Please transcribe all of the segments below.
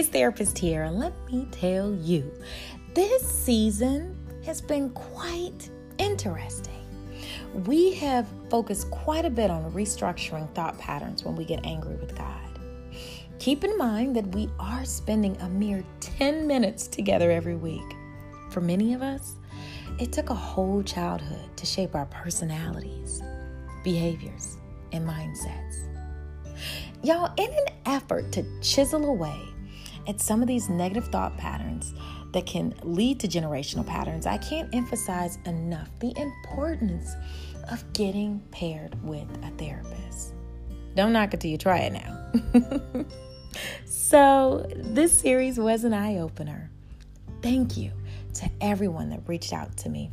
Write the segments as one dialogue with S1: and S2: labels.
S1: it's Therapist here, and let me tell you, this season has been quite interesting. We have focused quite a bit on restructuring thought patterns when we get angry with God. Keep in mind that we are spending a mere 10 minutes together every week. For many of us, it took a whole childhood to shape our personalities, behaviors, and mindsets. Y'all, in an effort to chisel away at some of these negative thought patterns that can lead to generational patterns, I can't emphasize enough the importance of getting paired with a therapist. Don't knock it till you try it now. so, this series was an eye opener. Thank you to everyone that reached out to me.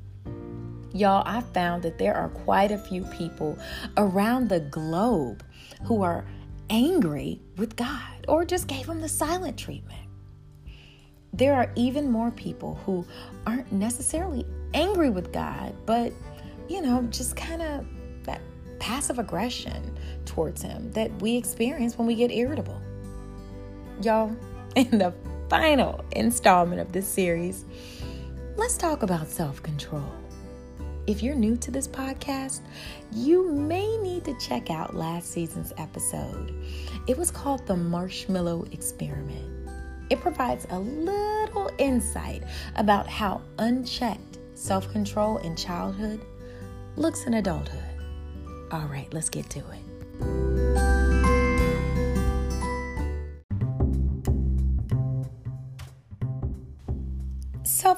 S1: Y'all, I found that there are quite a few people around the globe who are angry with God or just gave him the silent treatment. There are even more people who aren't necessarily angry with God, but, you know, just kind of that passive aggression towards him that we experience when we get irritable. Y'all, in the final installment of this series, let's talk about self control. If you're new to this podcast, you may need to check out last season's episode. It was called The Marshmallow Experiment. It provides a little insight about how unchecked self control in childhood looks in adulthood. All right, let's get to it.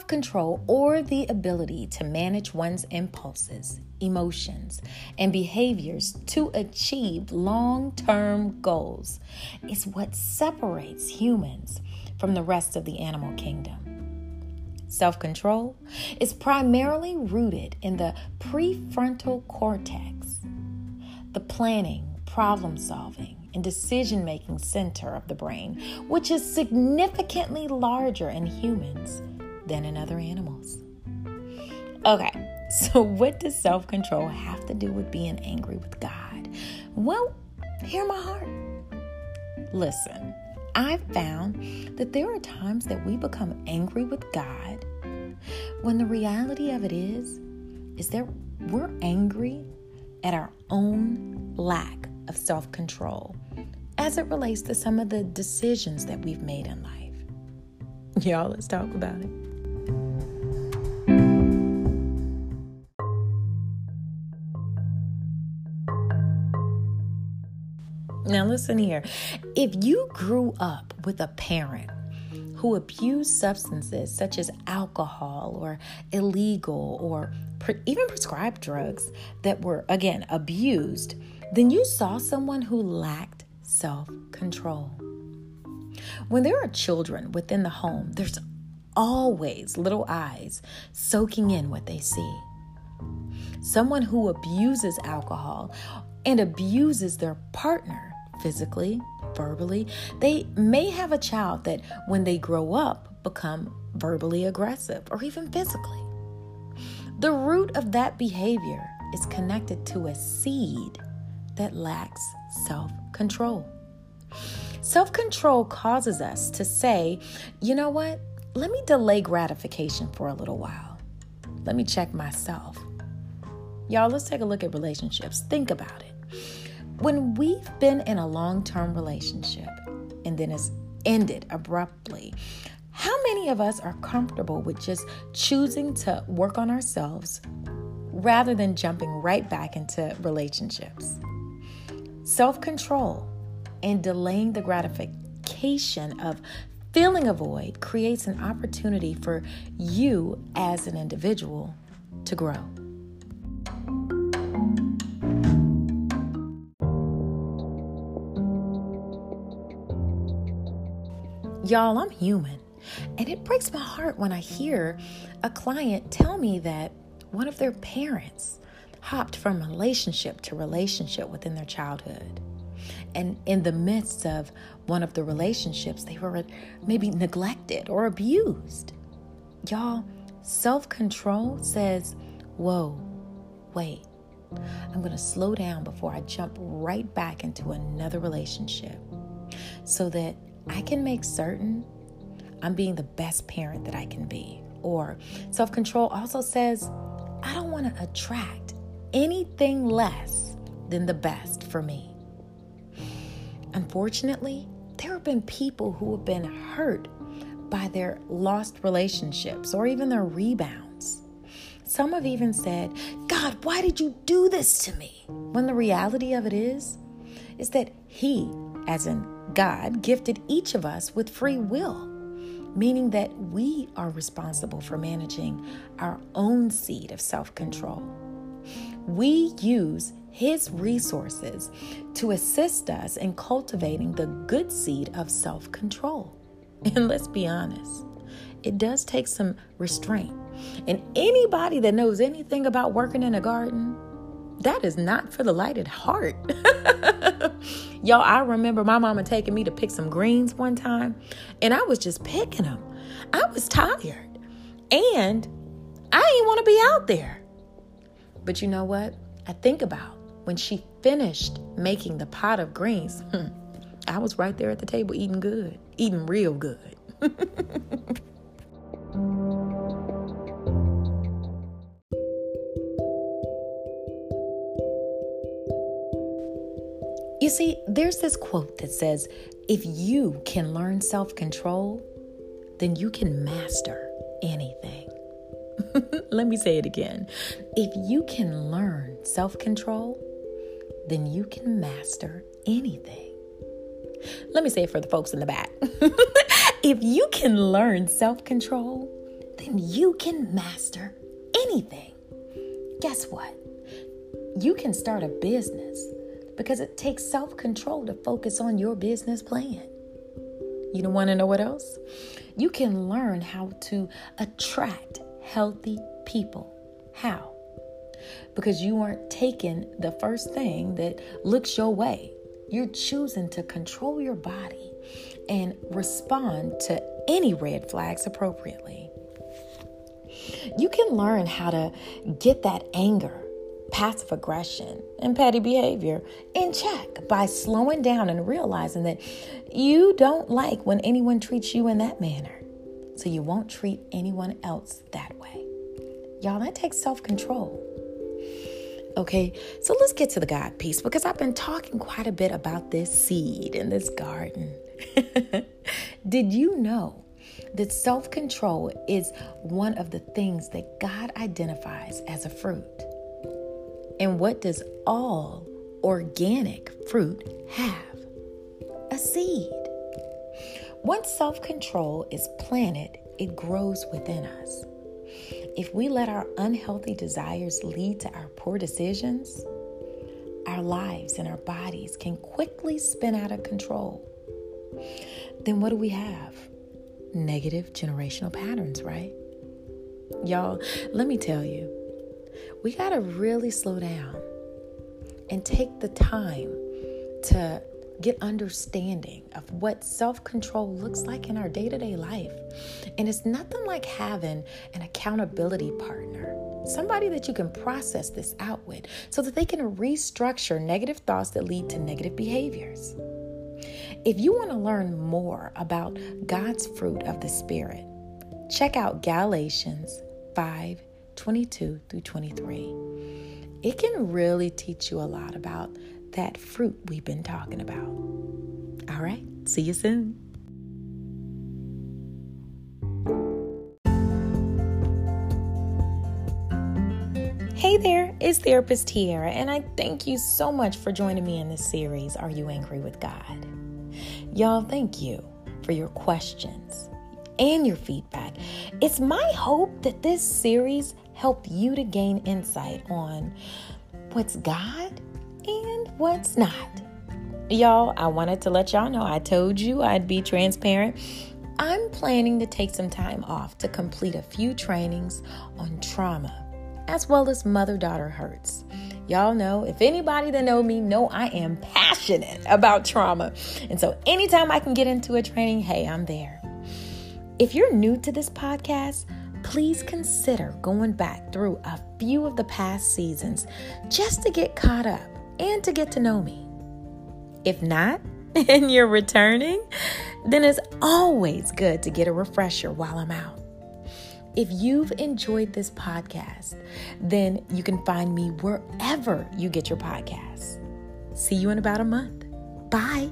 S1: Control, or the ability to manage one's impulses, emotions, and behaviors to achieve long term goals, is what separates humans from the rest of the animal kingdom. Self control is primarily rooted in the prefrontal cortex, the planning, problem solving, and decision making center of the brain, which is significantly larger in humans than in other animals. Okay, so what does self control have to do with being angry with God? Well, hear my heart. Listen, I've found that there are times that we become angry with God when the reality of it is, is that we're angry at our own lack of self control as it relates to some of the decisions that we've made in life. Y'all, let's talk about it. Now, listen here. If you grew up with a parent who abused substances such as alcohol or illegal or pre- even prescribed drugs that were, again, abused, then you saw someone who lacked self control. When there are children within the home, there's always little eyes soaking in what they see. Someone who abuses alcohol and abuses their partner physically, verbally, they may have a child that when they grow up become verbally aggressive or even physically. The root of that behavior is connected to a seed that lacks self control. Self control causes us to say, you know what? Let me delay gratification for a little while. Let me check myself. Y'all, let's take a look at relationships. Think about it. When we've been in a long term relationship and then it's ended abruptly, how many of us are comfortable with just choosing to work on ourselves rather than jumping right back into relationships? Self control and delaying the gratification of feeling a void creates an opportunity for you as an individual to grow. Y'all, I'm human. And it breaks my heart when I hear a client tell me that one of their parents hopped from relationship to relationship within their childhood. And in the midst of one of the relationships, they were maybe neglected or abused. Y'all, self control says, Whoa, wait, I'm going to slow down before I jump right back into another relationship so that I can make certain I'm being the best parent that I can be. Or self control also says, I don't want to attract anything less than the best for me. Unfortunately, there have been people who have been hurt by their lost relationships or even their rebounds. Some have even said, God, why did you do this to me? When the reality of it is, is that He, as in God, gifted each of us with free will, meaning that we are responsible for managing our own seed of self control. We use his resources to assist us in cultivating the good seed of self control. And let's be honest, it does take some restraint. And anybody that knows anything about working in a garden, that is not for the lighted heart. Y'all, I remember my mama taking me to pick some greens one time, and I was just picking them. I was tired, and I didn't want to be out there. But you know what? I think about when she finished making the pot of greens, I was right there at the table eating good, eating real good. you see, there's this quote that says, if you can learn self control, then you can master anything. Let me say it again. If you can learn self control, then you can master anything. Let me say it for the folks in the back. if you can learn self control, then you can master anything. Guess what? You can start a business because it takes self control to focus on your business plan. You don't want to know what else? You can learn how to attract healthy people. How? because you aren't taking the first thing that looks your way. You're choosing to control your body and respond to any red flags appropriately. You can learn how to get that anger, passive aggression, and petty behavior in check by slowing down and realizing that you don't like when anyone treats you in that manner. So you won't treat anyone else that way. Y'all, that takes self control. Okay, so let's get to the God piece because I've been talking quite a bit about this seed in this garden. Did you know that self control is one of the things that God identifies as a fruit? And what does all organic fruit have? A seed. Once self control is planted, it grows within us. If we let our unhealthy desires lead to our poor decisions, our lives and our bodies can quickly spin out of control. Then what do we have? Negative generational patterns, right? Y'all, let me tell you, we got to really slow down and take the time to get understanding of what self control looks like in our day to day life. And it's nothing like having an accountability partner, somebody that you can process this out with so that they can restructure negative thoughts that lead to negative behaviors. If you want to learn more about God's fruit of the Spirit, check out Galatians 5 22 through 23. It can really teach you a lot about that fruit we've been talking about. All right, see you soon. Hey there, it's Therapist Tiara, and I thank you so much for joining me in this series, Are You Angry with God? Y'all, thank you for your questions and your feedback. It's my hope that this series helped you to gain insight on what's God and what's not. Y'all, I wanted to let y'all know I told you I'd be transparent. I'm planning to take some time off to complete a few trainings on trauma as well as mother daughter hurts. Y'all know, if anybody that know me know I am passionate about trauma. And so anytime I can get into a training, hey, I'm there. If you're new to this podcast, please consider going back through a few of the past seasons just to get caught up and to get to know me. If not, and you're returning, then it's always good to get a refresher while I'm out. If you've enjoyed this podcast, then you can find me wherever you get your podcasts. See you in about a month. Bye.